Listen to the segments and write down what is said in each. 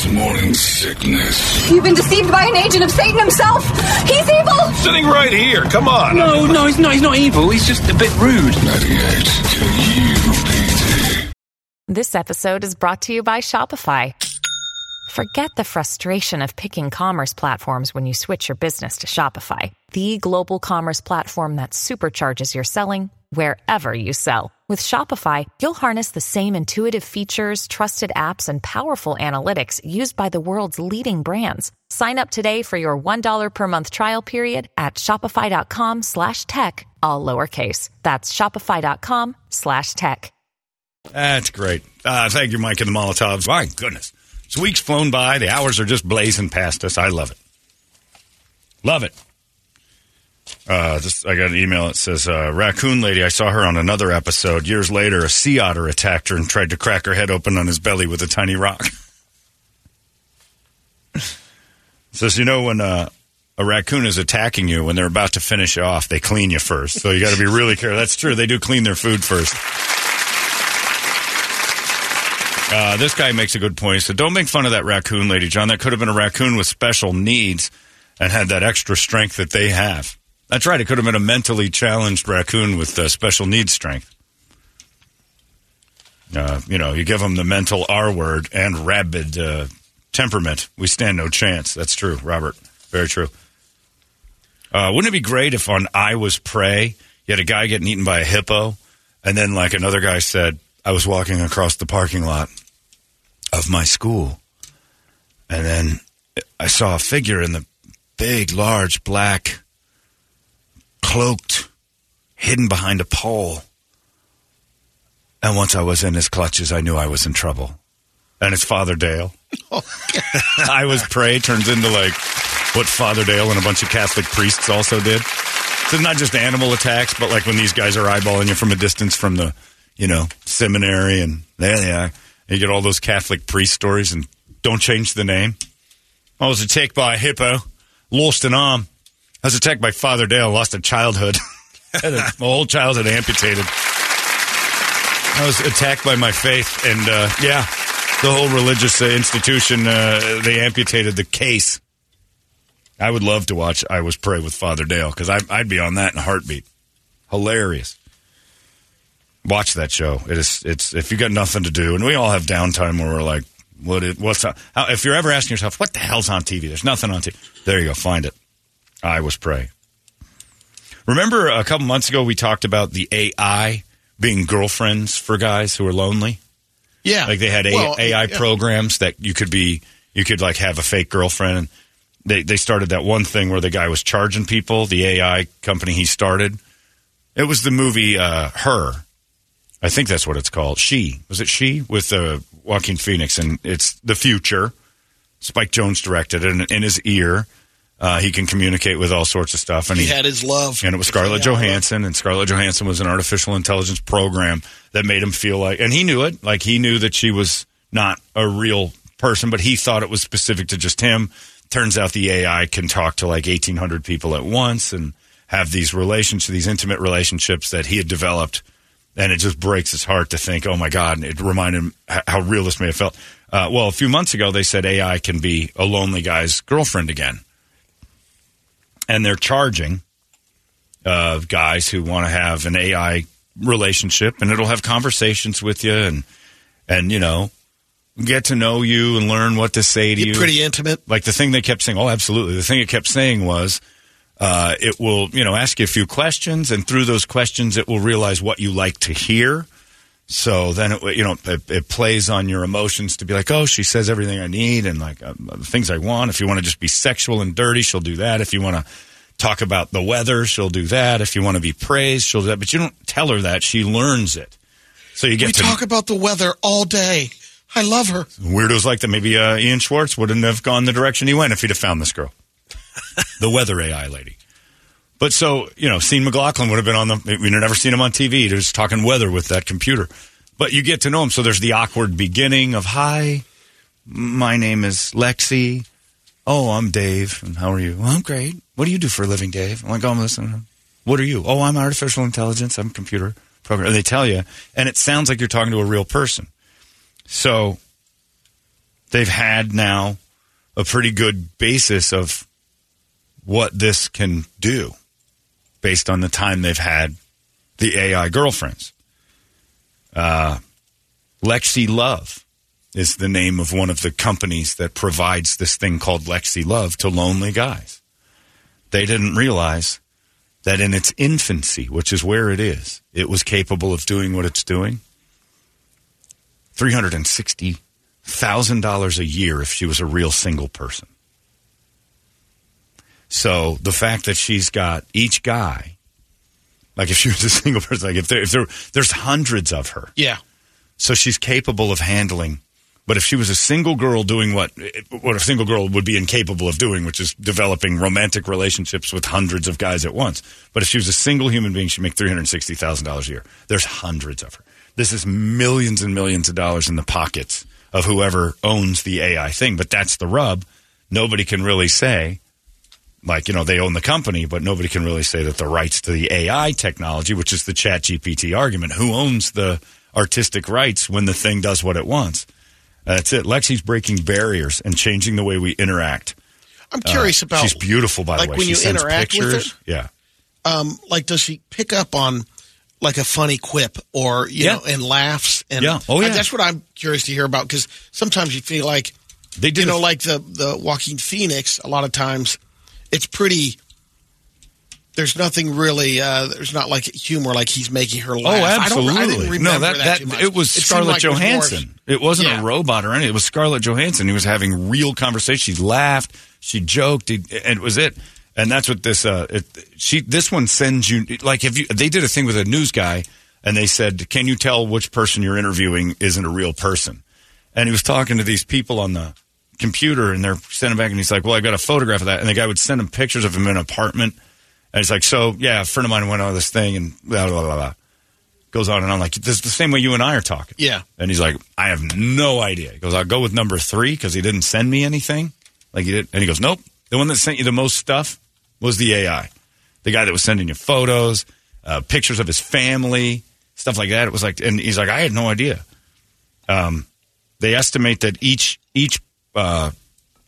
Holmberg's morning sickness. You've been deceived by an agent of Satan himself. He's evil. Sitting right here. Come on. No, no, he's not. He's not evil. He's just a bit rude. 98 KUPD. This episode is brought to you by Shopify. Forget the frustration of picking commerce platforms when you switch your business to Shopify, the global commerce platform that supercharges your selling wherever you sell. With Shopify, you'll harness the same intuitive features, trusted apps, and powerful analytics used by the world's leading brands. Sign up today for your $1 per month trial period at shopify.com slash tech, all lowercase. That's shopify.com slash tech. That's great. Uh, thank you, Mike and the Molotovs. My goodness. This week's flown by. The hours are just blazing past us. I love it. Love it. Uh, just, I got an email that says, uh, Raccoon Lady, I saw her on another episode. Years later, a sea otter attacked her and tried to crack her head open on his belly with a tiny rock. says, you know, when uh, a raccoon is attacking you, when they're about to finish you off, they clean you first. So you got to be really careful. That's true. They do clean their food first. Uh, this guy makes a good point. He said, "Don't make fun of that raccoon lady, John. That could have been a raccoon with special needs and had that extra strength that they have. That's right. It could have been a mentally challenged raccoon with uh, special needs strength. Uh, you know, you give them the mental R word and rabid uh, temperament. We stand no chance. That's true, Robert. Very true. Uh, wouldn't it be great if on I Was Prey, you had a guy getting eaten by a hippo, and then like another guy said, I was walking across the parking lot of my school, and then I saw a figure in the big, large, black, cloaked, hidden behind a pole. And once I was in his clutches, I knew I was in trouble. And it's Father Dale. I was prey turns into like what Father Dale and a bunch of Catholic priests also did. So not just animal attacks, but like when these guys are eyeballing you from a distance from the, you know, seminary and there they are. You get all those Catholic priest stories and don't change the name. I was attacked by a hippo, lost an arm. I was attacked by Father Dale, lost a childhood. Had a- my whole childhood amputated. I was attacked by my faith, and uh, yeah, the whole religious uh, institution, uh, they amputated the case. I would love to watch I Was Prey with Father Dale because I'd be on that in a heartbeat. Hilarious. Watch that show. It is. It's if you got nothing to do, and we all have downtime where we're like, "What? It, what's on, how, if you're ever asking yourself, what the hell's on TV? There's nothing on TV. There you go. Find it. I was prey. Remember a couple months ago we talked about the AI being girlfriends for guys who are lonely. Yeah. Like they had A- Well, AI yeah. programs that you could be, you could like have a fake girlfriend. And they, they started that one thing where the guy was charging people, the AI company he started. It was the movie uh, Her. I think that's what it's called. She. Was it She? With uh, Joaquin Phoenix. And it's the future. Spike Jonze directed it. And in his ear, uh, he can communicate with all sorts of stuff. And He had his love. and it was Scarlett Johansson, and Scarlett Johansson was an artificial intelligence program that made him feel like, and he knew it, like he knew that she was not a real person, but he thought it was specific to just him. Turns out the AI can talk to like 1,800 people at once and have these relationships, these intimate relationships that he had developed. And it just breaks his heart to think, oh my God, and it reminded him how real this may have felt. Uh, well, a few months ago, they said AI can be a lonely guy's girlfriend again. And they're charging uh, guys who want to have an AI relationship, and it'll have conversations with you, and and you know get to know you and learn what to say to Get you. pretty intimate. Like the thing they kept saying. Oh, absolutely. The thing it kept saying was. Uh, it will, you know, ask you a few questions, and through those questions, it will realize what you like to hear. So then, it, you know, it, it plays on your emotions to be like, oh, she says everything I need and like uh, the things I want. If you want to just be sexual and dirty, she'll do that. If you want to talk about the weather, she'll do that. If you want to be praised, she'll do that. But you don't tell her that; she learns it. So you get We to talk about the weather all day. I love her. weirdos like that. Maybe uh, Ian Schwartz wouldn't have gone the direction he went if he'd have found this girl, the weather AI lady. But so you know, Sean McLaughlin would have been on the. We'd never seen him on TV. Just talking weather with that computer. But you get to know him. So there's the awkward beginning of "Hi, my name is Lexi. Oh, I'm Dave. And how are you? Well, I'm great. What do you do for a living, Dave? I'm like, oh, I'm listening. What are you? Oh, I'm artificial intelligence. I'm computer program. And they tell you, and it sounds like you're talking to a real person. So they've had now a pretty good basis of what this can do based on the time they've had the AI girlfriends. Uh, Lexi Love is the name of one of the companies that provides this thing called Lexi Love to lonely guys. They didn't realize that in its infancy, which is where it is, it was capable of doing what it's doing. $360,000 a year if she was a real single person. So the fact that she's got each guy, like if she was a single person, like if there, if there there's hundreds of her, Yeah. so she's capable of handling. But if she was a single girl doing what what a single girl would be incapable of doing, which is developing romantic relationships with hundreds of guys at once. But if she was a single human being, she'd make three hundred sixty thousand dollars a year. There's hundreds of her. This is millions and millions of dollars in the pockets of whoever owns the AI thing. But that's the rub. Nobody can really say like you know they own the company, but nobody can really say that the rights to the AI technology, which is the Chat GPT argument, who owns the artistic rights when the thing does what it wants. That's it. Lexi's breaking barriers and changing the way we interact. I'm curious Uh, about. She's beautiful, by like the way. when she you sends interact with pictures. her? Yeah. um, like does she pick up on like a funny quip or you Yeah. know and laughs and Yeah. Oh, I- yeah. that's what I'm curious to hear about because sometimes you feel like They did you know a- like the the Joaquin Phoenix a lot of times it's pretty there's nothing really uh there's not like humor like he's making her Oh, laugh I, absolutely. don't, I didn't remember no, that, that, that, it was seemed Scarlett like it was Johansson. it wasn't Yeah. a robot or anything. It was Scarlett Johansson. He was having real conversation. She laughed. She joked, he- and it was it. And that's what this. Uh, it, she this one sends you like if you. They did a thing with a news guy, and they said, "Can you tell which person you're interviewing isn't a real person?" And he was talking to these people on the computer, and they're sending back, and he's like, "Well, I got a photograph of that." And the guy would send him pictures of him in an apartment, and he's like, "So yeah, a friend of mine went on this thing, and blah blah blah." blah. Goes on and on like this is the same way you and I are talking. Yeah. And he's like, I have no idea. He goes, I'll go with number three because he didn't send me anything. Like he did. And he goes, Nope. The one that sent you the most stuff was the AI. The guy that was sending you photos, uh, pictures of his family, stuff like that. It was like, and he's like, I had no idea. Um, they estimate that each each uh,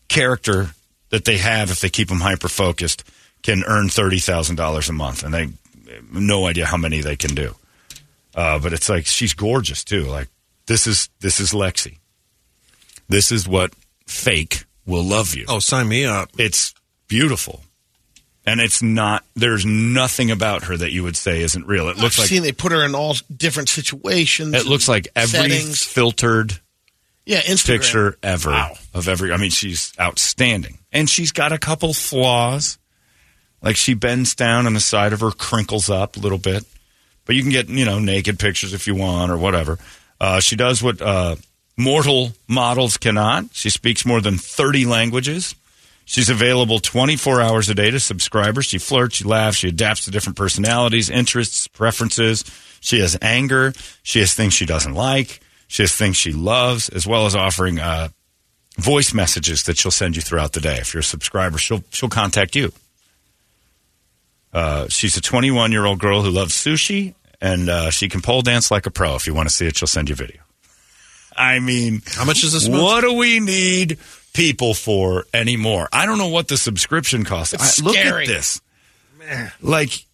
character that they have, if they keep them hyper focused, can earn thirty thousand dollars a month, and they no idea how many they can do. Uh, but it's like she's gorgeous too. Like this is this is Lexi. This is what fake will love you. Oh, sign me up. It's beautiful, and it's not. There's nothing about her that you would say isn't real. It looks I've like seen they put her in all different situations it looks like every settings. filtered yeah Instagram picture ever Wow. of every. I mean, she's outstanding, and she's got a couple flaws. Like she bends down, and the side of her crinkles up a little bit. But you can get you know naked pictures if you want or whatever. Uh, she does what uh, mortal models cannot. She speaks more than thirty languages. She's available 24 hours a day to subscribers. She flirts, she laughs, she adapts to different personalities, interests, preferences. She has anger. She has things she doesn't like. She has things she loves, as well as offering uh, voice messages that she'll send you throughout the day. If you're a subscriber, she'll she'll contact you. Uh, she's a 21 year old girl who loves sushi, and uh, she can pole dance like a pro. If you want to see it, she'll send you video. I mean, How much is this month? what do we need people for anymore? I don't know what the subscription costs. It's I- look scary. at this. Man. Like,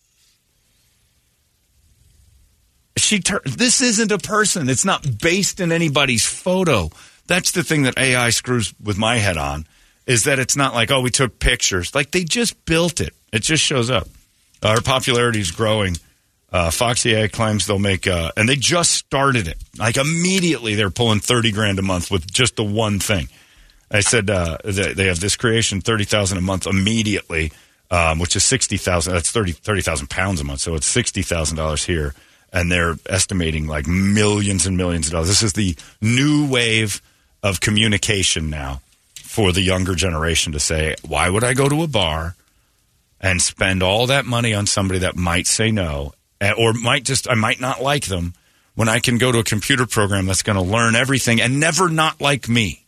she tur- this isn't a person. It's not based in anybody's photo. That's the thing that AI screws with my head on is that it's not like oh we took pictures. Like they just built it. It just shows up. Uh, her popularity is growing. Uh, Foxy AI claims they'll make, uh, and they just started it. Like immediately, they're pulling thirty grand a month with just the one thing. I said uh, they, have this creation thirty thousand a month immediately, um, which is sixty thousand. That's 30 30,000 pounds a month, so it's sixty thousand dollars here, and they're estimating like millions and millions of dollars. This is the new wave of communication now for the younger generation to say, why would I go to a bar and spend all that money on somebody that might say no, eh, or might just I might not like them when I can go to a computer program that's going to learn everything and never not like me.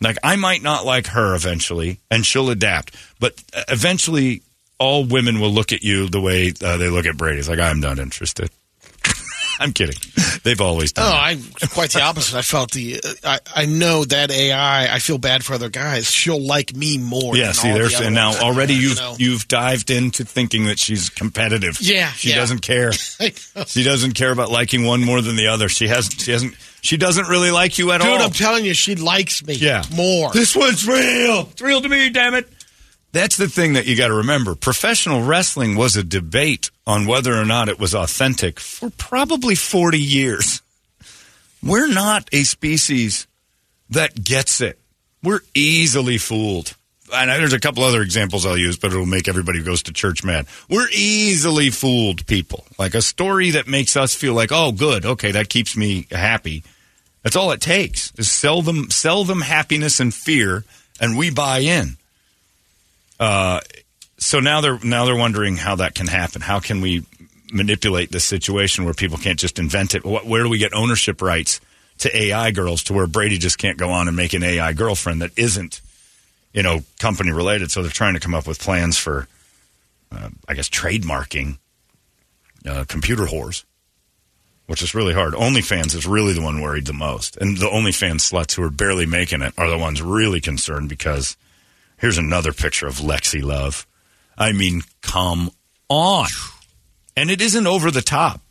Like I might not like her eventually, and she'll adapt. But uh, eventually, all women will look at you the way uh, they look at Brady. It's like I'm not interested. I'm kidding. They've always done. Oh, that. I quite the opposite. I felt the. Uh, I I know that AI. I feel bad for other guys. She'll like me more. Yeah, see, there's the and now already You you've know? you've dived into thinking that she's competitive. Yeah, she yeah. doesn't care. She doesn't care about liking one more than the other. She hasn't. She hasn't. She doesn't really like you at Dude, all. I'm telling you, she likes me. Yeah. more. This one's real. It's real to me, damn it. That's the thing that you got to remember. Professional wrestling was a debate on whether or not it was authentic for probably 40 years. We're not a species that gets it. We're easily fooled. And there's a couple other examples I'll use, but it'll make everybody who goes to church mad. We're easily fooled people. Like a story that makes us feel like, oh, good, okay, that keeps me happy. That's all it takes is sell them sell them happiness and fear, and we buy in. Uh, so now they're now they're wondering how that can happen. How can we manipulate this situation where people can't just invent it? What, where do we get ownership rights to AI girls to where Brady just can't go on and make an AI girlfriend that isn't, you know, company related? So they're trying to come up with plans for, uh, I guess, trademarking uh, computer whores which is really hard. OnlyFans is really the one worried the most. And the OnlyFans sluts who are barely making it are the ones really concerned because here's another picture of Lexi Love. I mean, come on. And it isn't over the top.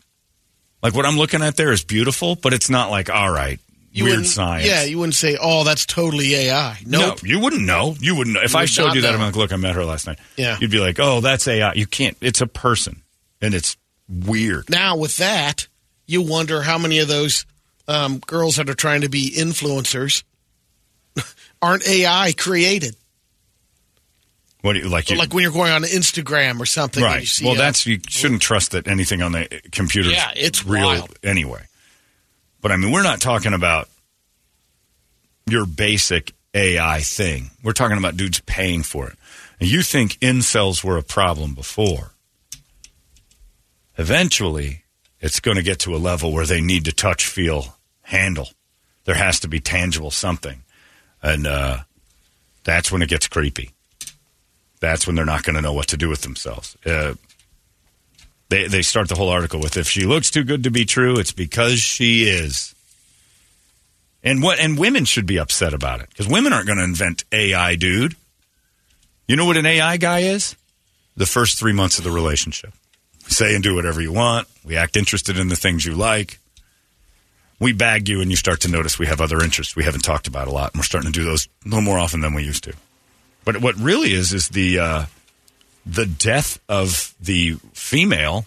Like what I'm looking at there is beautiful, but it's not like, all right, You weird science. Yeah, you wouldn't say, "Oh, that's totally AI." Nope. No, you wouldn't know. You wouldn't know. If You I showed you that, know. I'm like, look, I met her last night. Yeah. You'd be like, oh, that's AI. You can't. It's a person. And it's weird. Now with that, you wonder how many of those um, girls that are trying to be influencers aren't AI created. What do you like? You, like when you're going on Instagram or something. and right. You see well, a- that's you shouldn't trust that anything on the computer. Yeah, it's real wild. anyway. But I mean, we're not talking about your basic AI thing. We're talking about dudes paying for it. And you think incels were a problem before? Eventually, it's going to get to a level where they need to touch, feel, handle. There has to be tangible something, and uh, that's when it gets creepy that's when they're not going to know what to do with themselves. Uh, they they start the whole article with if she looks too good to be true, it's because she is. And what and women should be upset about it because women aren't going to invent AI, dude. You know what an AI guy is? The first three months of the relationship. Say and do whatever you want. We act interested in the things you like. We bag you, and you start to notice we have other interests we haven't talked about a lot, and we're starting to do those a little more often than we used to. But what really is is the uh, the death of the female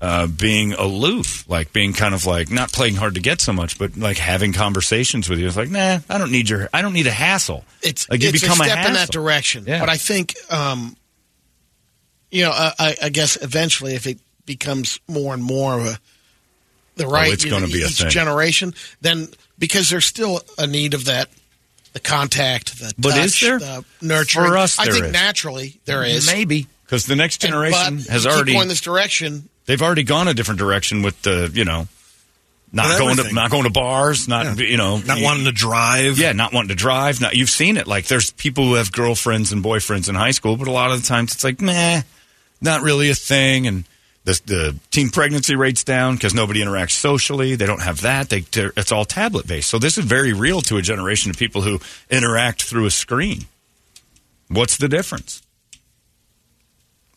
uh, being aloof, like being kind of like not playing hard to get so much, but like having conversations with you. It's like, nah, I don't need your, I don't need a hassle. it's like you it's become a step in that direction. Yeah. But I think, um, you know, I, I- guess eventually, if it becomes more and more of a the right, Oh, it's gonna be a each generation, then because there's still a need of that. The contact, the But is touch, there? the nurturing. For us, I think is. naturally there is. maybe because the next And- generation but has you keep already going this direction. they've already gone a different direction with the you know not going to not going to bars, not you know Not wanting to drive. Yeah, not wanting to drive. Not, you've seen it. Like there's people who have girlfriends and boyfriends in high school, but a lot of the times it's like, meh, not really a thing. And the, the teen pregnancy rate's down because nobody interacts socially. They don't have that. They, it's all tablet based. So this is very real to a generation of people who interact through a screen. What's the difference?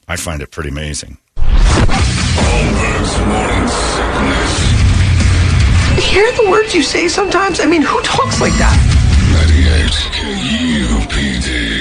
I find it pretty amazing. Holmberg's morning sickness. Hear the words you say sometimes? I mean, who talks like that? 98 KUPD.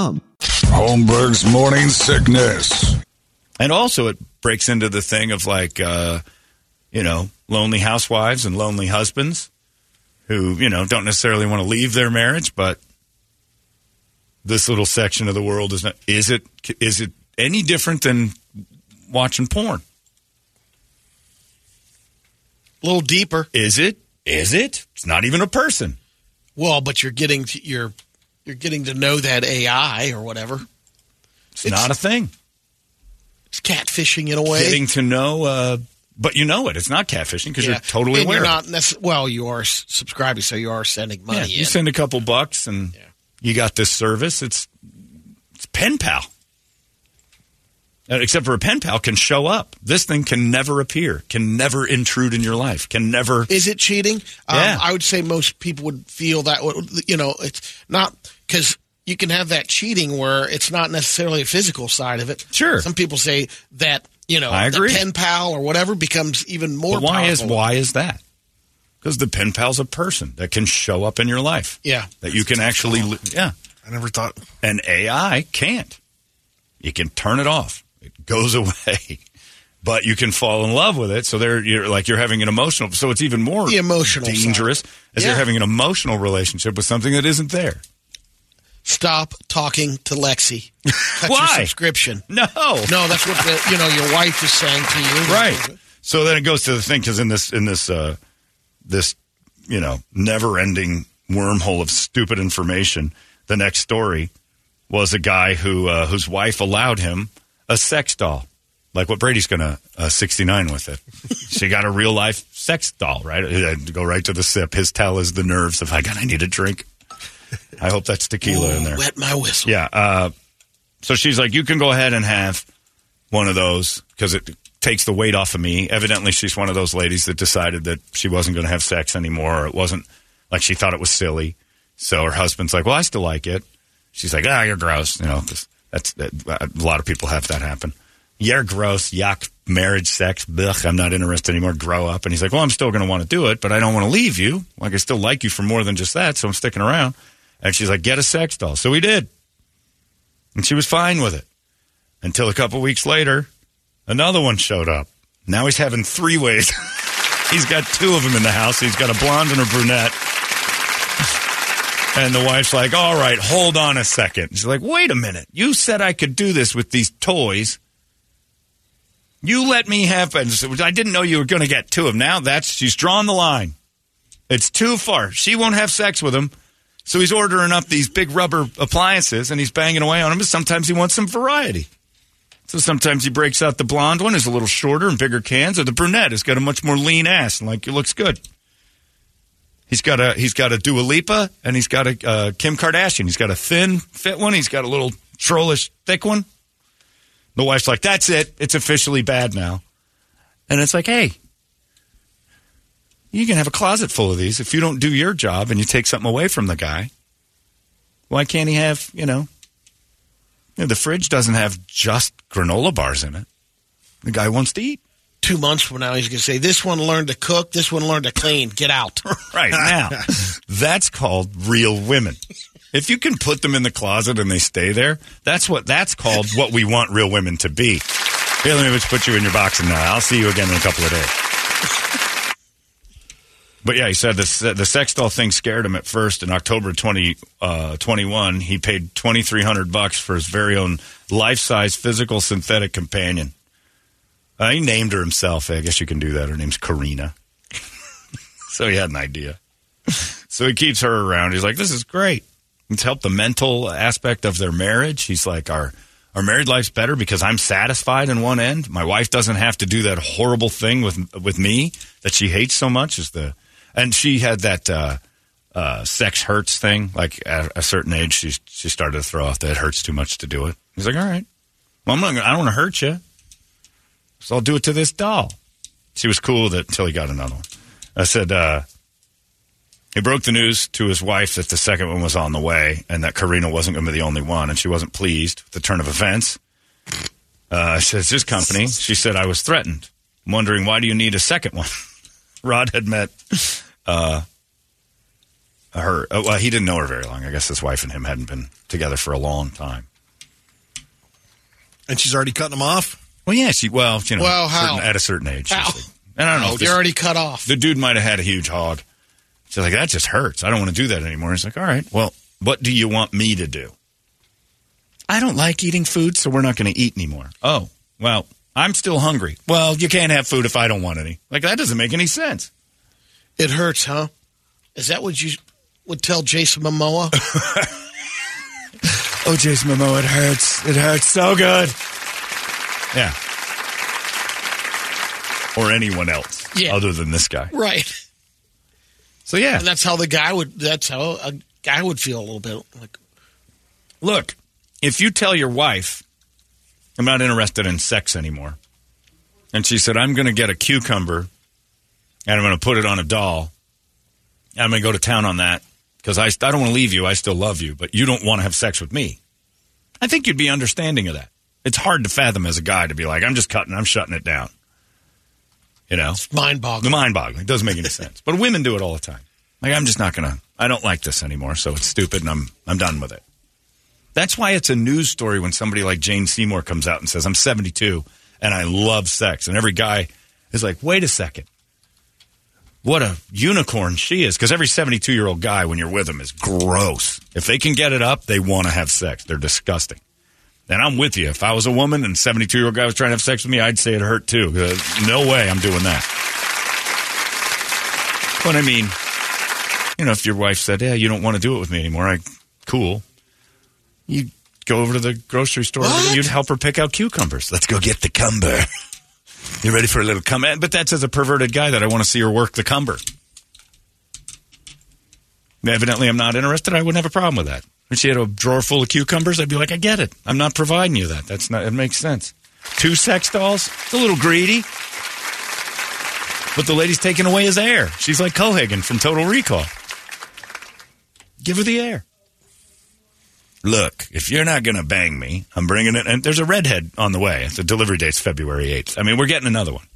Holmberg's morning sickness. And also, it breaks into the thing of like, uh, you know, lonely housewives and lonely husbands who, you know, don't necessarily want to leave their marriage, but this little section of the world is not. Is it? Is it any different than watching porn? A little deeper. Is it? Is it? It's not even a person. Well, but you're getting to, you're you're getting to know that AI or whatever. It's, not a thing. It's catfishing in a way. Getting to know, uh, but you know it. It's not catfishing because Yeah. you're totally and aware. You're not necess- well. You are subscribing, so you are sending money. Yeah, you send a couple bucks and you got this service. It's it's pen pal. Uh, Except for a pen pal can show up. This thing can never appear, can never intrude in your life, can never. Is it cheating? Yeah. Um, I would say most people would feel that. way. You know, it's not because you can have that cheating where it's not necessarily a physical side of it. Sure. Some people say that you know, I agree. the pen pal or whatever becomes even more. But why is why is that? Because the pen pal's a person that can show up in your life. Yeah. that you can actually. li- Yeah, I never thought. An AI can't. You can turn it off. It goes away. But you can fall in love with it, so there you're like you're having an emotional. So it's even more The emotional side. dangerous as you're having an emotional relationship with something that isn't there. Stop talking to Lexi. Cut Why? your subscription. No, No, that's what the, you know your wife is saying to you. right. So then it goes to the thing because in this in this uh, this you know never ending wormhole of stupid information, the next story was a guy who uh, whose wife allowed him a sex doll, like what Brady's gonna uh, sixty nine with it. she got a real life sex doll, right? Uh, Go right to the sip. His tell is the nerves of I got I need a drink. I hope that's tequila in there. Wet my whistle. Yeah. Uh, so she's like, you can go ahead and have one of those because it takes the weight off of me. Evidently, she's one of those ladies that decided that she wasn't going to have sex anymore. Or it wasn't like she thought it was silly. So her husband's like, well, I still like it. She's like, ah, you're gross. You know, 'cause that's that, a lot of people have that happen. You're gross. Yuck. Marriage, sex. Ugh, I'm not interested anymore. Grow up. And he's like, well, I'm still going to want to do it, but I don't want to leave you. Like, I still like you for more than just that, so I'm sticking around. And she's like, get a sex doll. So he did. And she was fine with it. Until a couple weeks later, another one showed up. Now he's having three ways. he's got two of them in the house. He's got a blonde and a brunette. And the wife's like, all right, hold on a second. She's like, wait a minute. You said I could do this with these toys. You let me have, I didn't know you were going to get two of them. Now that's, she's drawn the line. It's too far. She won't have sex with him. So he's ordering up these big rubber appliances and he's banging away on them. Sometimes he wants some variety. So sometimes he breaks out the blonde one, is a little shorter and bigger cans, or the brunette has got a much more lean ass and like it looks good. He's got a he's got a Dua Lipa and he's got a uh, Kim Kardashian. He's got a thin fit one. He's got a little trollish thick one. The wife's like, "That's it. It's officially bad now." And it's like, "Hey, you can have a closet full of these if you don't do your job and you take something away from the guy. Why can't he have, you know, you know, the fridge doesn't have just granola bars in it. The guy wants to eat. Two months from now, he's going to say, "This one learned to cook. This one learned to clean. Get out." Right now, that's called real women. If you can put them in the closet and they stay there, that's what that's called. What we want real women to be. Here, let me just put you in your box, and now I'll see you again in a couple of days. But yeah, he said the the sex doll thing scared him at first. In October 20, uh, he paid twenty three hundred bucks for his very own life size physical synthetic companion. Uh, he named her himself. I guess you can do that. Her name's Karina. so he had an idea. So he keeps her around. He's like, "This is great. It's helped the mental aspect of their marriage." He's like, "Our our married life's better because I'm satisfied in one end. My wife doesn't have to do that horrible thing with with me that she hates so much." Is the and she had that uh, uh, sex hurts thing. Like at a certain age, she she started to throw off that it hurts too much to do it. He's like, "All right, well, I'm not. Gonna, I don't want to hurt you, so I'll do it to this doll." She was cool with it until he got another one. I said. Uh, he broke the news to his wife that the second one was on the way and that Karina wasn't going to be the only one, and she wasn't pleased with the turn of events. Uh, says his company. She said, I was threatened. I'm wondering, why do you need a second one? Rod had met uh, her. Uh, well, he didn't know her very long. I guess his wife and him hadn't been together for a long time. And she's already cutting him off? Well, yeah, she, well, you know, Well, how? certain- at a certain age. How? and I don't know. Oh, if they're already cut off. the dude might have had a huge hog. She's like, that just hurts. I don't want to do that anymore. He's like, all right, well, what do you want me to do? I don't like eating food, so we're not going to eat anymore. Oh, well, I'm still hungry. Well, you can't have food if I don't want any. Like that doesn't make any sense. It hurts, huh? Is that what you would tell Jason Momoa? Oh, Jason Momoa, it hurts. It hurts so good. Yeah. Or anyone else Yeah. other than this guy. right. So yeah, And that's how the guy would. That's how a guy would feel a little bit like. look, if you tell your wife, I'm not interested in sex anymore, and she said, I'm going to get a cucumber and I'm going to put it on a doll, and I'm going to go to town on that because I, I don't want to leave you. I still love you, but you don't want to have sex with me. I think you'd be understanding of that. It's hard to fathom as a guy to be like, I'm just cutting, I'm shutting it down. You know? it's Mind The boggling. mind boggling. It doesn't make any sense. But women do it all the time. Like I'm just not gonna I don't like this anymore, so it's stupid and I'm I'm done with it. That's why it's a news story when somebody like Jane Seymour comes out and says, I'm seventy two and I love sex. And every guy is like, wait a second. What a unicorn she is. Because every 72 year old guy, when you're with them, is gross. If they can get it up, they want to have sex. They're disgusting. And I'm with you. If I was a woman and 72 year old guy was trying to have sex with me, I'd say it hurt too. Uh, no way I'm doing that. But I mean, you know, if your wife said, "Yeah, you don't want to do it with me anymore," I cool. You go over to the grocery store What? and you'd help her pick out cucumbers. Let's go get the cumber. You ready for a little cumber? But that's as a perverted guy that I want to see her work the cumber. Evidently, I'm not interested. I wouldn't have a problem with that. If she had a drawer full of cucumbers, I'd be like, I get it. I'm not providing you that. That's not. It makes sense. Two sex dolls. It's a little greedy. But the lady's taking away his air. She's like Cohaagen from Total Recall. Give her the air. Look, if you're not going to bang me, I'm bringing it. And there's a redhead on the way. The delivery date's February 8th. I mean, we're getting another one.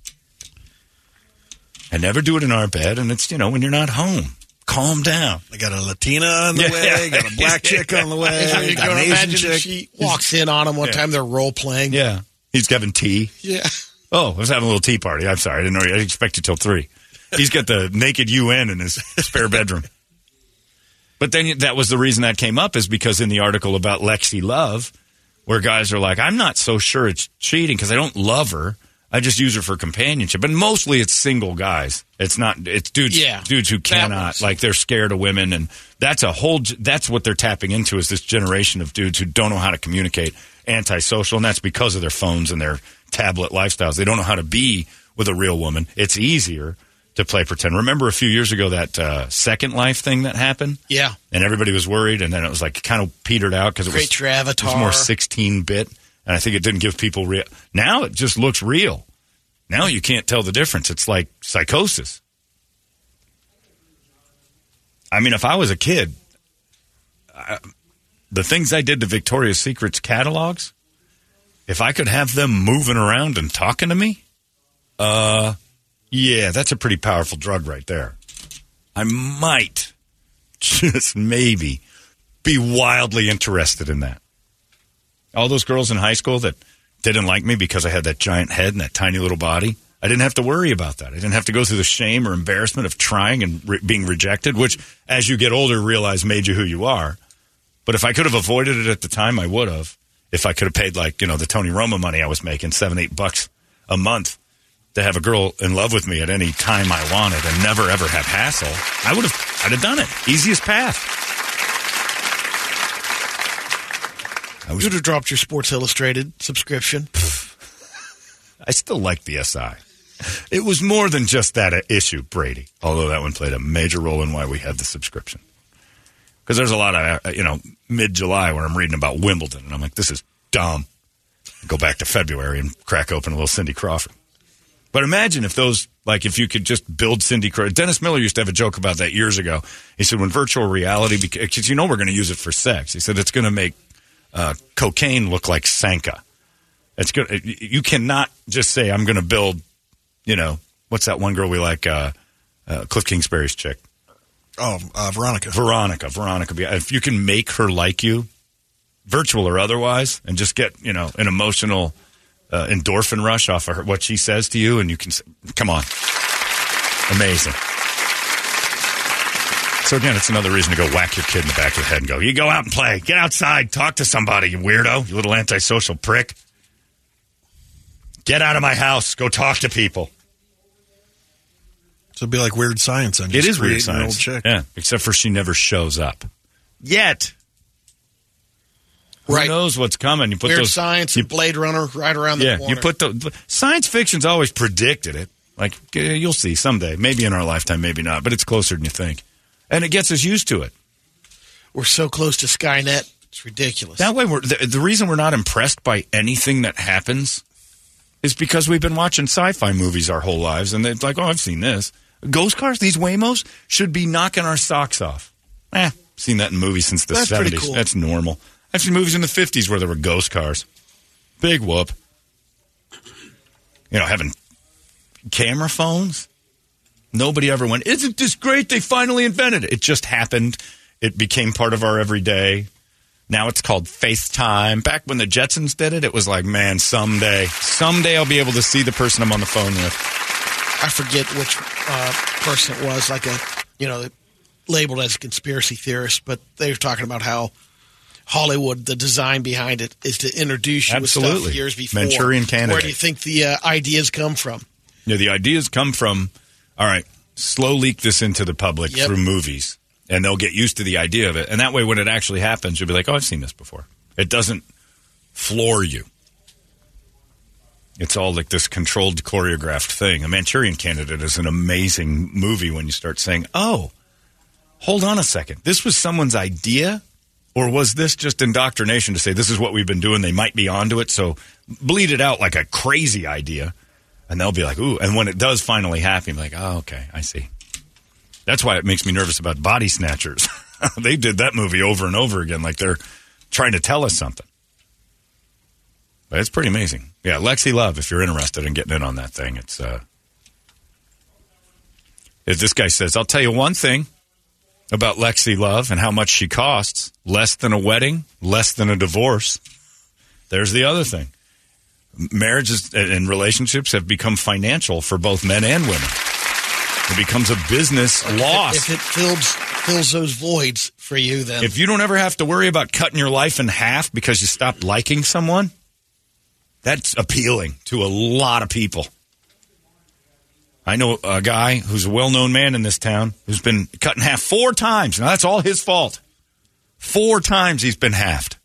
I never do it in our bed, and it's, you know, when you're not home. Calm down. I got a Latina on the Yeah. way, got a black chick on the way, And you got an Asian chick. she walks in on him one Yeah. time. They're role playing. Yeah. He's having tea. Yeah. Oh, I was having a little tea party. I'm sorry. I didn't know. I didn't expect you till three. He's got the naked UN in his spare bedroom. But then that was the reason that came up is because in the article about Lexi Love, where guys are like, I'm not so sure it's cheating because I don't love her. I just use her for companionship. And mostly it's single guys. It's not, it's dudes, Yeah, dudes who cannot, like they're scared of women. And that's a whole, that's what they're tapping into is this generation of dudes who don't know how to communicate, antisocial. And that's because of their phones and their tablet lifestyles. They don't know how to be with a real woman. It's easier to play pretend. Remember a few years ago that uh, Second Life thing that happened? Yeah. and everybody was worried, and then it was like kind of petered out because it was It was more sixteen bit, and I think it didn't give people real. Now it just looks real. Now you can't tell the difference. It's like psychosis. I mean, if I was a kid, I, the things I did to Victoria's Secret's catalogs, if I could have them moving around and talking to me, uh, yeah, that's a pretty powerful drug right there. I might, just maybe, be wildly interested in that. All those girls in high school that didn't like me because I had that giant head and that tiny little body, I didn't have to worry about that. I didn't have to go through the shame or embarrassment of trying and re- being rejected, which, as you get older, realize made you who you are. But if I could have avoided it at the time, I would have. If I could have paid like you know the Tony Roma money I was making, seven eight bucks a month to have a girl in love with me at any time I wanted and never ever have hassle, I would have. I'd have done it. Easiest path. You would have dropped your Sports Illustrated subscription. I still like the SI. It was more than just that issue, Brady. Although that one played a major role in why we had the subscription. Because there's a lot of uh, you know mid July where I'm reading about Wimbledon and I'm like, this is dumb. Go back to February and crack open a little Cindy Crawford. But imagine if those, like, if you could just build Cindy Crawford. Dennis Miller used to have a joke about that years ago. He said, when virtual reality, because you know we're going to use it for sex, he said it's going to make uh, cocaine look like Sanka. It's good. You cannot just say, I'm going to build, you know, what's that one girl we like, uh, uh, Cliff Kingsbury's chick? Oh, uh, Veronica. Veronica. Veronica. If you can make her like you, virtual or otherwise, and just get, you know, an emotional uh, endorphin rush off of her, what she says to you, and you can, come on. Amazing. So again, it's another reason to go whack your kid in the back of the head and go, you go out and play. Get outside. Talk to somebody, you weirdo, you little antisocial prick. Get out of my house. Go talk to people. So it'd be like weird science. And It just is weird create old science. chick. Yeah, except for she never shows up. Yet. Who Right. knows what's coming? You put Weird those science you- and Blade Runner right around the yeah, corner. you put the science fiction's always predicted it. Like you'll see someday, maybe in our lifetime, maybe not, but it's closer than you think, and it gets us used to it. We're so close to Skynet. It's ridiculous. That way, we're the, the reason we're not impressed by anything that happens is because we've been watching sci-fi movies our whole lives, and it's like, oh, I've seen this. Ghost cars, these Waymos should be knocking our socks off. Eh, seen that in movies since the That's seventies. cool. That's normal. I've seen movies in the fifties where there were ghost cars. Big whoop. You know, having camera phones. Nobody ever went, isn't this great? They finally invented it. It just happened. It became part of our everyday. Now it's called FaceTime. Back when the Jetsons did it, it was like, man, someday, someday I'll be able to see the person I'm on the phone with. I forget which uh, person it was, like a, you know, labeled as a conspiracy theorist, but they were talking about how Hollywood, the design behind it, is to introduce you with Absolutely. stuff years before. Manchurian Candidate. Where do you think the uh, ideas come from? Know, the ideas come from, all right, slow leak this into the public Yep. through movies, and they'll get used to the idea of it. And that way, when it actually happens, you'll be like, oh, I've seen this before. It doesn't floor you. It's all like this controlled, choreographed thing. A Manchurian Candidate is an amazing movie when you start saying, oh, hold on a second. This was someone's idea? Or was this just indoctrination to say this is what we've been doing? They might be onto it, so bleed it out like a crazy idea. And they'll be like, ooh. And when it does finally happen, I'm like, oh, okay, I see. That's why it makes me nervous about Body Snatchers. they did that movie over and over again, like they're trying to tell us something. But it's pretty amazing. Yeah, Lexi Love, if you're interested in getting in on that thing, it's uh if this guy says, I'll tell you one thing about Lexi Love and how much she costs. Less than a wedding, less than a divorce. There's the other thing. Marriages and relationships have become financial for both men and women. It becomes a business loss. If it fills fills those voids for you, then If you don't ever have to worry about cutting your life in half because you stopped liking someone, that's appealing to a lot of people. I know a guy who's a well known man in this town who's been cut in half four times. Now, that's all his fault. Four times he's been halved.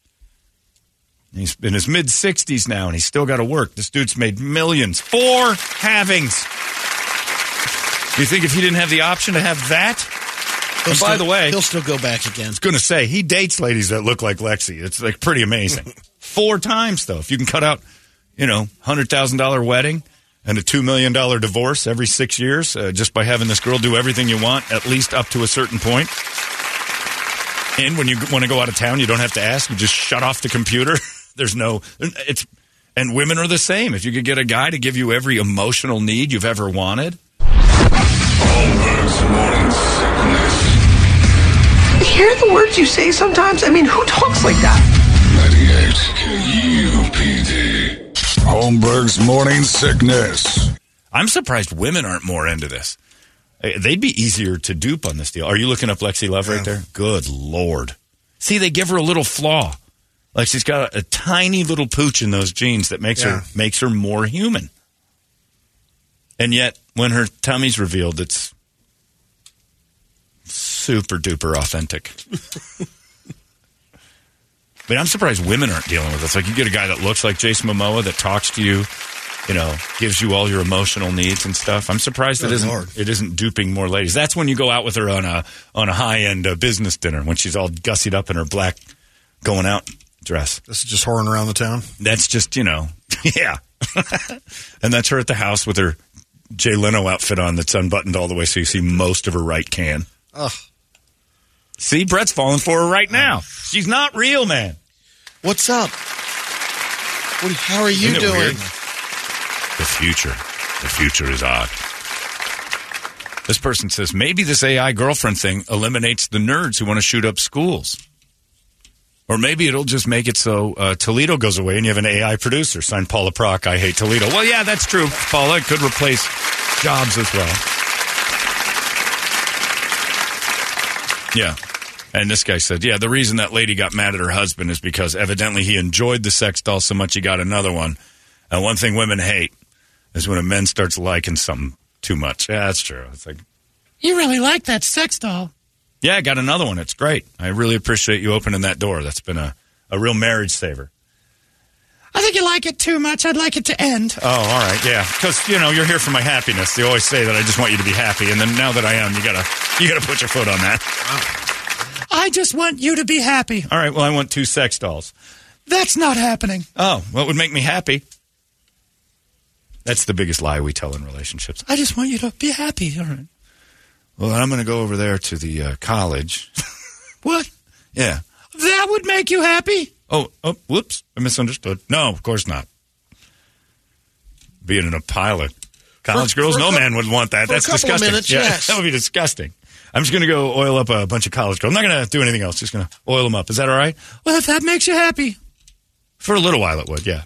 He's in his mid 60s now and he's still got to work. This dude's made millions. Four halvings. Do you think if he didn't have the option to have that? he'll And by still- the way, he'll still go back again. going to say he dates ladies that look like Lexi. It's like pretty amazing. Four times though. If you can cut out, you know, hundred thousand dollar wedding and a two million dollar divorce every six years, uh, just by having this girl do everything you want, at least up to a certain point. And when you want to go out of town, you don't have to ask. You just shut off the computer. There's no. It's and women are the same. If you could get a guy to give you every emotional need you've ever wanted, Holmberg's morning sickness. Hear the words you say sometimes? I mean, who talks like that? 98 KUPD. Holmberg's morning sickness. I'm surprised women aren't more into this. Eh, They'd be easier to dupe on this deal. Are you looking up Lexi Love right there? Good lord. See, they give her a little flaw. Like she's got a, a tiny little pooch in those jeans that makes Yeah. her makes her more human. And yet, when her tummy's revealed, it's super duper authentic. but I'm surprised women aren't dealing with this. Like you get a guy that looks like Jason Momoa that talks to you, you know, gives you all your emotional needs and stuff. I'm surprised it Good isn't Lord. it isn't duping more ladies. That's when you go out with her on a on a high end uh, business dinner when she's all gussied up in her black going out dress. This is just whoring around the town. That's just you know, yeah. and that's her at the house with her Jay Leno outfit on that's unbuttoned all the way, so you see most of her right can. Ugh. See, Brett's falling for her right now. She's not real, man. What's up? What, how are you doing? weird? The future. The future is odd. This person says maybe this AI girlfriend thing eliminates the nerds who want to shoot up schools. Or maybe it'll just make it so uh, Toledo goes away and you have an AI producer. Signed Paula Proc, I hate Toledo. Well, yeah, that's true, Paula. It could replace jobs as well. Yeah. And this guy said, yeah, the reason that lady got mad at her husband is because evidently he enjoyed the sex doll so much he got another one. And one thing women hate is when a man starts liking something too much. Yeah, that's true. It's like, You really like that sex doll. Yeah, I got another one. It's great. I really appreciate you opening that door. That's been a, a real marriage saver. I think you like it too much. I'd like it to end. Oh, all right, yeah. Because you know you're here for my happiness. They always say that I just want you to be happy, and then now that I am, you gotta you gotta put your foot on that. I just want you to be happy. All right, well, I want two sex dolls. That's not happening. Oh, what would make me happy? That's the biggest lie we tell in relationships. I just want you to be happy. All right. Well, I'm going to go over there to the uh, college. What? yeah. That would make you happy? Oh, oh, whoops. I misunderstood. No, of course not. Being in a pilot. college For- girls, for no man would want that. That's disgusting. minutes, yeah, yes. That would be disgusting. I'm just going to go oil up a bunch of college girls. I'm not going to do anything else. Just going to oil them up. Is that all right? Well, if that makes you happy. For a little while, it would, yeah.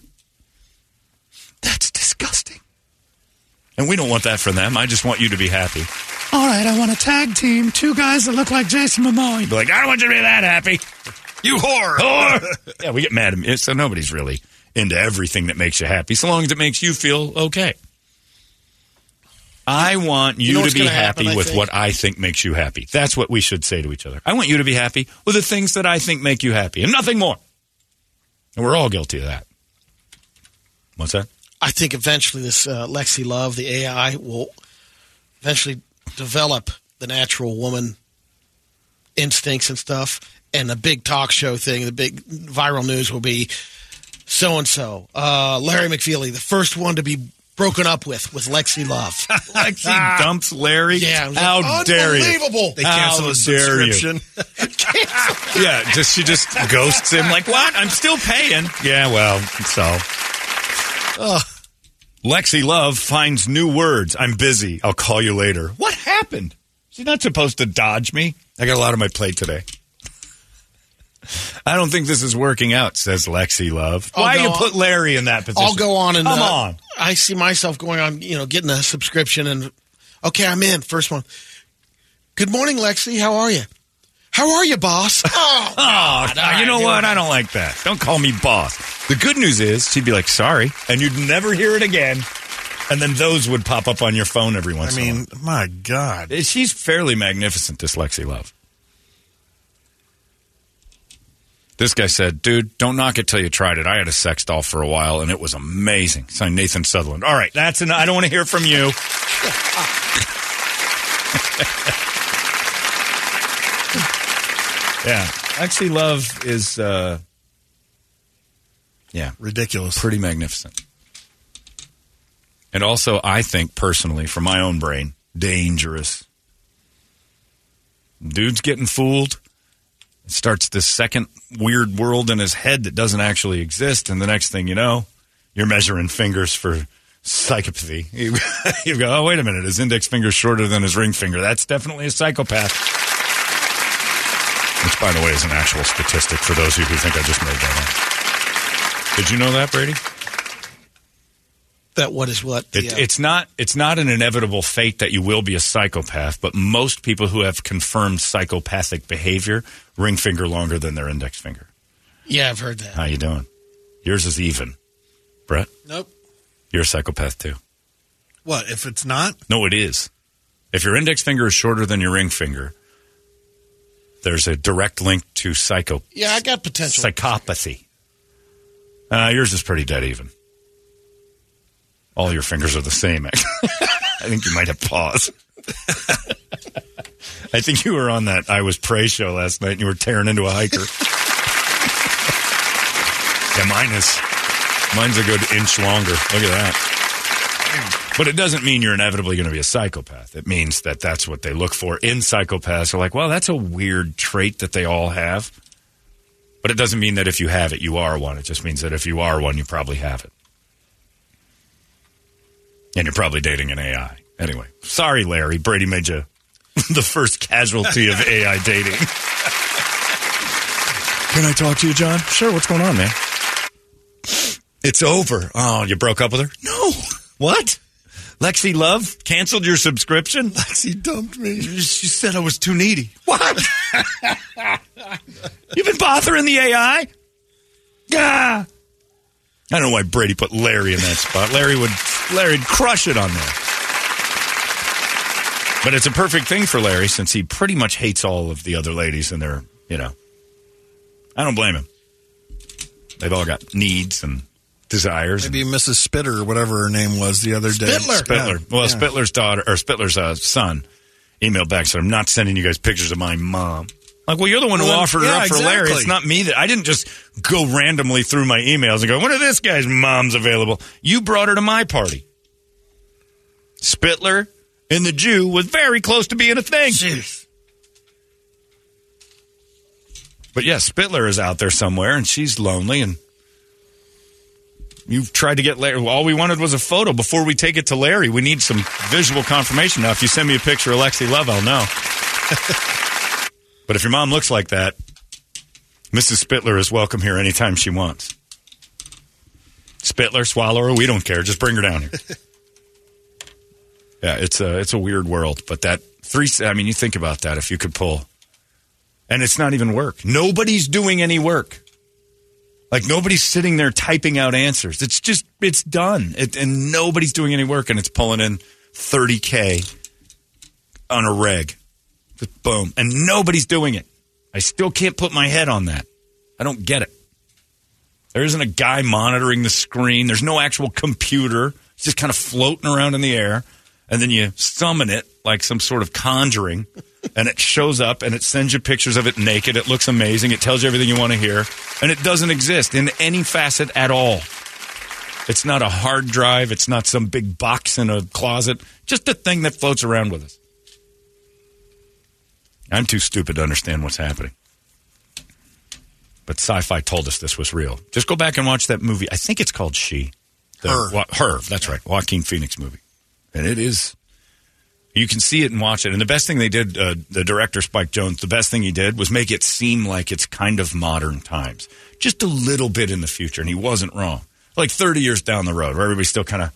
That's disgusting. And we don't want that for them. I just want you to be happy. All right, I want a tag team. Two guys that look like Jason Momoa. Be like, I don't want you to be that happy. You whore. Whore. yeah, we get mad at me. So nobody's really into everything that makes you happy, so long as it makes you feel okay. I want you, know to be happy happen, with think? what I think makes you happy. That's what we should say to each other. I want you to be happy with the things that I think make you happy and nothing more. And we're all guilty of that. What's that? I think eventually this uh, Lexi Love, the AI, will eventually develop the natural woman instincts and stuff. And the big talk show thing, the big viral news will be so and so, Larry McFeely, the first one to be broken up with with Lexi Love. Lexi dumps Larry. Yeah, it how like, dare you? unbelievable. They cancel How his subscription. Yeah, just she just ghosts him like, "What? I'm still paying." Yeah, well, so. Lexi Love finds new words. I'm busy. I'll call you later. What happened? She's not supposed to dodge me. I got a lot on my plate today. I don't think this is working out, says Lexi Love. I'll Why you on- put Larry in that position? I'll go on and Come uh, on. I see myself going on, you know, getting a subscription and okay, I'm in. First one. Good morning, Lexi. How are you? How are you, boss? Oh, Oh, God, you know what? I don't like that. Don't call me boss. The good news is she'd be like, sorry, and you'd never hear it again. And then those would pop up on your phone every I once in a while. I mean, my God. Eh, she's fairly magnificent, this Lexi Love. This guy said, dude, don't knock it till you tried it. I had a sex doll for a while, and it was amazing. Signed Nathan Sutherland. All right, that's enough. I don't want to hear from you. yeah. Actually, Love is, uh, yeah, Ridiculous. pretty magnificent. And also, I think personally, from my own brain, dangerous. Dude's getting fooled. It Starts this second weird world in his head that doesn't actually exist, and the next thing you know, you're measuring fingers for psychopathy. You, you go, oh wait a minute, his index finger's shorter than his ring finger. That's definitely a psychopath. Which, by the way, is an actual statistic for those of you who think I just made that up. Did you know that, Brady? that what is what? It, It's not. It's not an inevitable fate that you will be a psychopath. But most people who have confirmed psychopathic behavior ring finger longer than their index finger. yeah, I've heard that. How you doing? Yours is even. Brett, Nope. you're a psychopath too. What, if it's not? No, it is. If your index finger is shorter than your ring finger, there's a direct link to psycho Yeah, I got potential. psychopathy. Uh, yours is pretty dead even. All your fingers are the same. I think you might have pause. I think you were on that I Was Prey show last night and you were tearing into a hiker. yeah, mine is. Mine's a good inch longer. Look at that. But it doesn't mean you're inevitably going to be a psychopath. It means that that's what they look for in psychopaths. They're like, well, that's a weird trait that they all have. But it doesn't mean that if you have it, you are one. It just means that if you are one, you probably have it. And you're probably dating an AI. Anyway, sorry, Larry. Brady made you the first casualty of AI dating. Can I talk to you, John? Sure. What's going on, man? It's over. Oh, you broke up with her? No. What? Lexi Love canceled your subscription? Lexi dumped me. She said I was too needy. What? You've been bothering the AI? Yeah. I don't know why Brady put Larry in that spot. Larry would Larry'd crush it on there. But it's a perfect thing for Larry since he pretty much hates all of the other ladies and they're, you know. I don't blame him. They've all got needs and desires. Maybe Mrs. Spitter or whatever her name was the other day. Spitler. Spitler. Yeah. Well, Yeah. Spitler's daughter or Spitler's uh, son emailed back said, "I'm not sending you guys pictures of my mom." Like, well, you're the one who Well, offered her up for Larry. It's not me that I didn't just go randomly through my emails and go, "When are this guy's mom's available?" You brought her to my party. Spitler and the Jew was very close to being a thing. But yeah, Spitler is out there somewhere, and she's lonely, and you've tried to get Larry. All we wanted was a photo before we take it to Larry. We need some visual confirmation. Now, if you send me a picture of Lexi Love, I'll know. but if your mom looks like that, Mrs. Spitler is welcome here anytime she wants. Spitler, swallow her, we don't care. Just bring her down here. yeah, it's a it's a weird world, but that three. I mean, you think about that. If you could pull, and it's not even work. Nobody's doing any work. Like nobody's sitting there typing out answers. It's just it's done, it, and nobody's doing any work, and it's pulling in thirty k on a reg. Just boom, and nobody's doing it. I still can't put my head on that. I don't get it. There isn't a guy monitoring the screen. There's no actual computer. It's just kind of floating around in the air. And then you summon it like some sort of conjuring, and it shows up and it sends you pictures of it naked. It looks amazing. It tells you everything you want to hear. And it doesn't exist in any facet at all. It's not a hard drive. It's not some big box in a closet. Just a thing that floats around with us. I'm too stupid to understand what's happening. But sci fi told us this was real. Just go back and watch that movie. I think it's called She. The, Her. Wa- her, that's right. Joaquin Phoenix movie. And it is. You can see it and watch it. And the best thing they did, uh, the director Spike Jonze, the best thing he did was make it seem like it's kind of modern times, just a little bit in the future. And he wasn't wrong. Like 30 years down the road, where everybody still kind of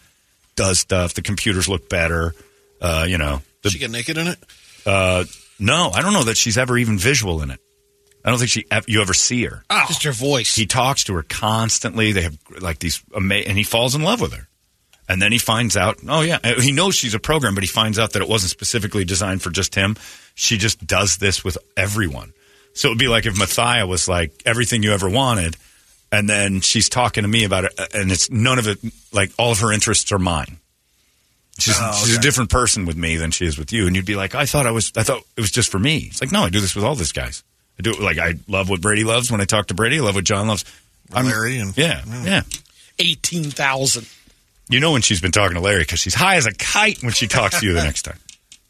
does stuff. The computers look better. Uh, you know, the, she get naked in it? uh, no, I don't know that she's ever even visual in it. I don't think she ev- you ever see her. Just her voice. He talks to her constantly. They have like these ama- and he falls in love with her. And then he finds out, oh yeah, uh, he knows she's a program, but he finds out that it wasn't specifically designed for just him. She just does this with everyone. So it would be like if Mathia was like everything you ever wanted, and then she's talking to me about it, uh, and it's none of it. Like all of her interests are mine. She's, Oh, she's a different person with me than she is with you, and you'd be like, I thought I was, I thought it was just for me. It's like, no, I do this with all these guys. I do it like I love what Brady loves when I talk to Brady. I love what John loves. I'm- Larry and- yeah, yeah. 18,000. You know when she's been talking to Larry because she's high as a kite when she talks to you the next time.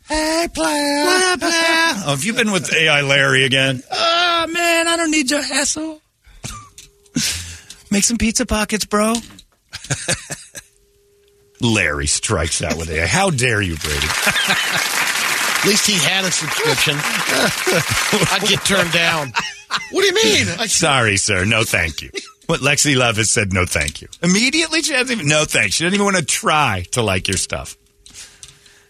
Hey, blah, blah. Oh, have you been with AI Larry again? Oh, man, I don't need your hassle. Make some pizza pockets, bro. Larry strikes out with AI. How dare you, Brady? At least he had a subscription. I'd get turned down. What do you mean? Sorry, sir. No, thank you. What Lexi Love has said, no, thank you. Immediately, she hasn't even, no, thanks. She doesn't even want to try to like your stuff.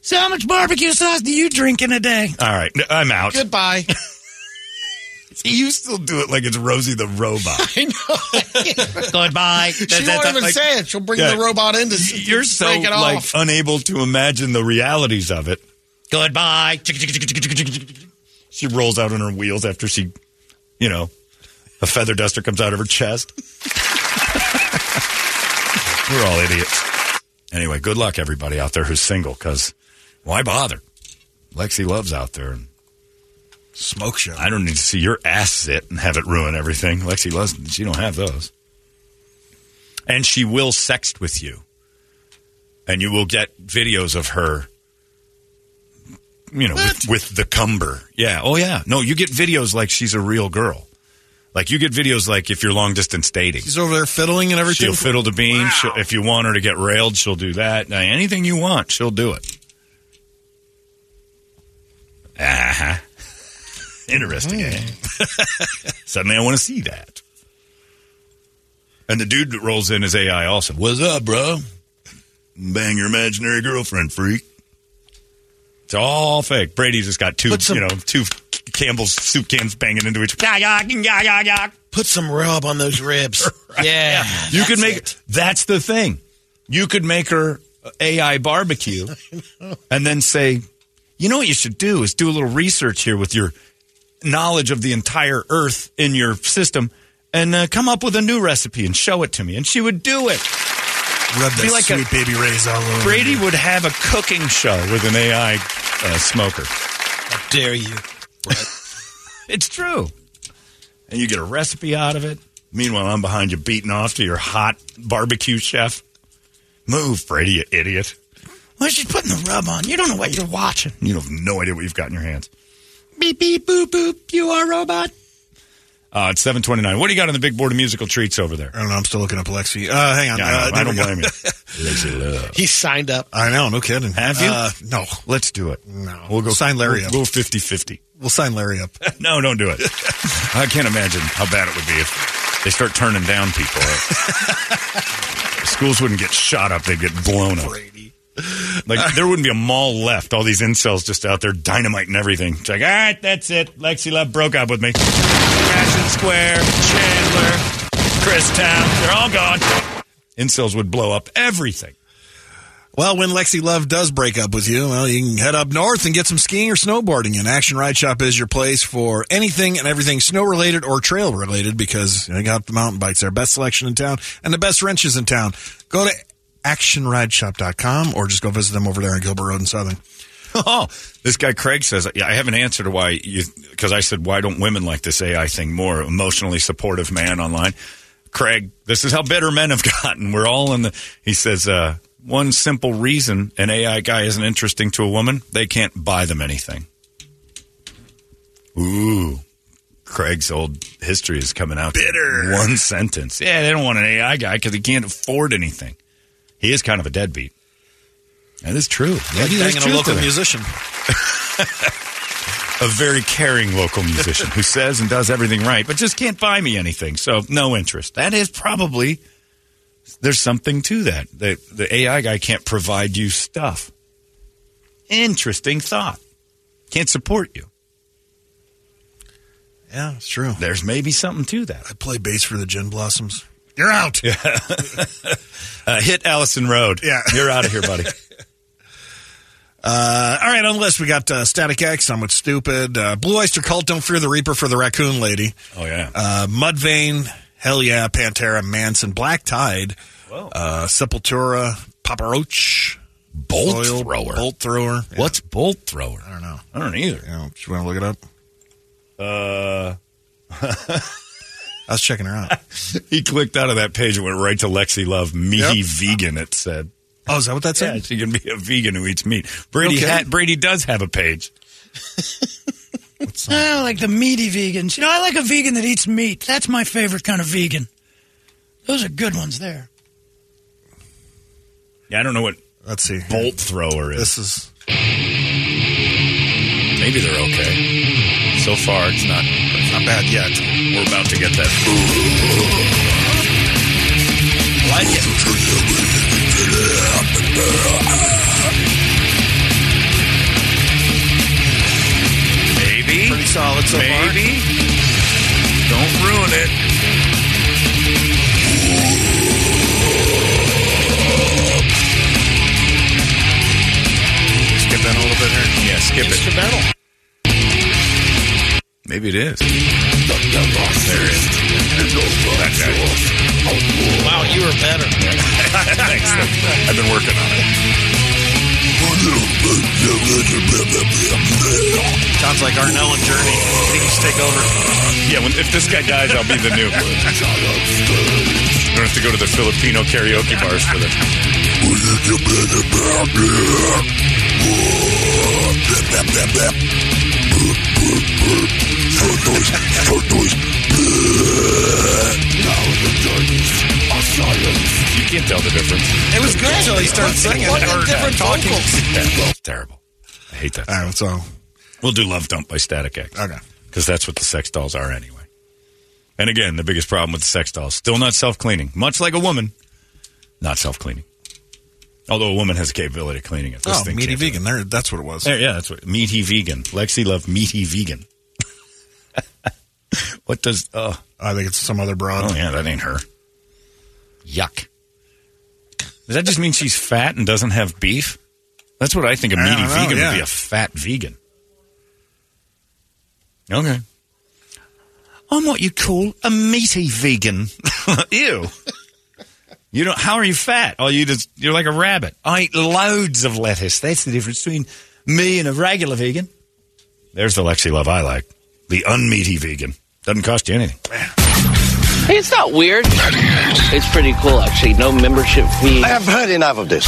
So, how much barbecue sauce do you drink in a day? All right, I'm out. goodbye. You still do it like it's Rosie the robot. I know. Goodbye. She won't even say it. She'll bring Yeah. the robot in to You're so like off. unable to imagine the realities of it. Goodbye. She rolls out on her wheels after she, you know, a feather duster comes out of her chest. We're all idiots. Anyway, good luck everybody out there who's single because why bother? Lexi loves out there and Smoke show. I don't need to see your ass sit and have it ruin everything. Lexi loves she don't have those. And she will sext with you. And you will get videos of her you know, with, with the cumber. Yeah. Oh yeah. No, you get videos like she's a real girl. Like you get videos like if you're long distance dating. She's over there fiddling and everything. She'll fiddle the bean. She'll, if you want her to get railed, she'll do that. Now, anything you want, she'll do it. Uh huh. Interesting. eh? Suddenly, I want to see that. And the dude that rolls in is AI also. What's up, bro? Bang your imaginary girlfriend, freak. It's all fake. Brady just got two, some- you know, two Campbell's soup cans banging into each. Yeah. Put some rub on those ribs. Yeah. You could make it. that's the thing. You could make her AI barbecue and then say, you know what you should do is do a little research here with your knowledge of the entire earth in your system and uh, come up with a new recipe and show it to me. And she would do it. Rub that Be like a- Sweet Baby Ray's all over. Brady would have a cooking show with an AI uh, smoker. How dare you? It's true. And you get a recipe out of it. Meanwhile, I'm behind you beating off to your hot barbecue chef. Move, Brady, you idiot. Why she's putting the rub on? You don't know what you're watching. You have no idea what you've got in your hands. Beep, beep, boop, boop. You are a robot. Uh, it's 729. What do you got on the big board of musical treats over there? I don't know. I'm still looking up Lexi. Uh, hang on. Yeah, uh, I, know, I don't blame you. Lazy love. He signed up. I know. No kidding. Have you? Uh, no. Let's do it. No. We'll go Sign Larry we'll, up. We'll 50 50. We'll sign Larry up. No, don't do it. I can't imagine how bad it would be if they start turning down people. Schools wouldn't get shot up; they'd get blown up. Like there wouldn't be a mall left. All these incels just out there dynamite and everything. It's like, all right, that's it. Lexi Love broke up with me. Fashion Square, Chandler, Christown, they're all gone. Incels would blow up everything. Well, when Lexi Love does break up with you, well, you can head up north and get some skiing or snowboarding. And Action Ride Shop is your place for anything and everything snow related or trail related because they got the mountain bikes there. Best selection in town and the best wrenches in town. Go to actionrideshop.com or just go visit them over there on Gilbert Road in Southern. Oh, this guy Craig says, yeah, I have an answer to why you, because I said, why don't women like this AI thing more? Emotionally supportive man online. Craig, this is how bitter men have gotten. We're all in the, he says, uh, one simple reason an AI guy isn't interesting to a woman, they can't buy them anything. Ooh. Craig's old history is coming out. Bitter. One sentence. Yeah, they don't want an AI guy because he can't afford anything. He is kind of a deadbeat. That is true. Like Maybe there's banging a local musician. a very caring local musician who says and does everything right, but just can't buy me anything. So no interest. That is probably there's something to that. The the AI guy can't provide you stuff. Interesting thought. Can't support you. Yeah, it's true. There's maybe something to that. I play bass for the Gin Blossoms. You're out. Uh, hit Allison Road. Yeah. You're out of here, buddy. Uh, all right, on the list, we got uh, Static X, Somewhat Stupid, uh, Blue Oyster Cult, Don't Fear the Reaper for the Raccoon Lady, Oh yeah. uh, Mudvayne, Hell Yeah, Pantera, Manson, Black Tide, uh, Sepultura, Papa Roach, bolt Soil, thrower. Bolt Thrower. Yeah, What's bolt thrower? I don't know. I don't either. You, know, you want to look it up? Uh I was checking her out. he clicked out of that page and went right to Lexi Love, meaty Yep. vegan, it said. Oh, is that what that Yeah, said? she can be a vegan who eats meat. Brady Okay. ha- Brady does have a page. I like the meaty vegans. You know, I like a vegan that eats meat. That's my favorite kind of vegan. Those are good ones there. Yeah, I don't know what Let's see. bolt thrower is. This is. Maybe they're okay. So far, it's not. It's not bad yet. We're about to get that. Like it. Maybe. Pretty solid so far. Maybe. Don't ruin it. Skip in a little bit here. Yeah, skip it. Instrumental. Maybe it is. There. That guy. Wow, you were better. Thanks. I've been working on it. Sounds like Arnel and Journey. Please take over. Yeah, when, if this guy dies, I'll be the new. You don't have to go to the Filipino karaoke bars for this. You can't tell the difference. It was good until he started singing What or a different talking. vocals. It's terrible. I hate that. All right, so We'll do Love Dump by Static X. Okay. Because that's what the sex dolls are anyway. And again, the biggest problem with the sex dolls, still not self cleaning. Much like a woman, not self cleaning. Although a woman has the capability of cleaning it. This oh, thing meaty can't do vegan. There, that's what it was. There, yeah, that's what meaty vegan. Lexi loved meaty vegan. what does? Oh, I think it's some other broad. oh yeah, that ain't her. Yuck. Does that just mean she's fat and doesn't have beef? That's what I think a meaty vegan yeah. would be a fat vegan. Okay. I'm what you call a meaty vegan. Ew. You know how are you fat? Oh, you just you're like a rabbit. I eat loads of lettuce. That's the difference between me and a regular vegan. There's the Lexi Love I like. The unmeaty vegan. Doesn't cost you anything. Hey, it's not weird. It's pretty cool, actually. No membership fee. I have heard enough of this.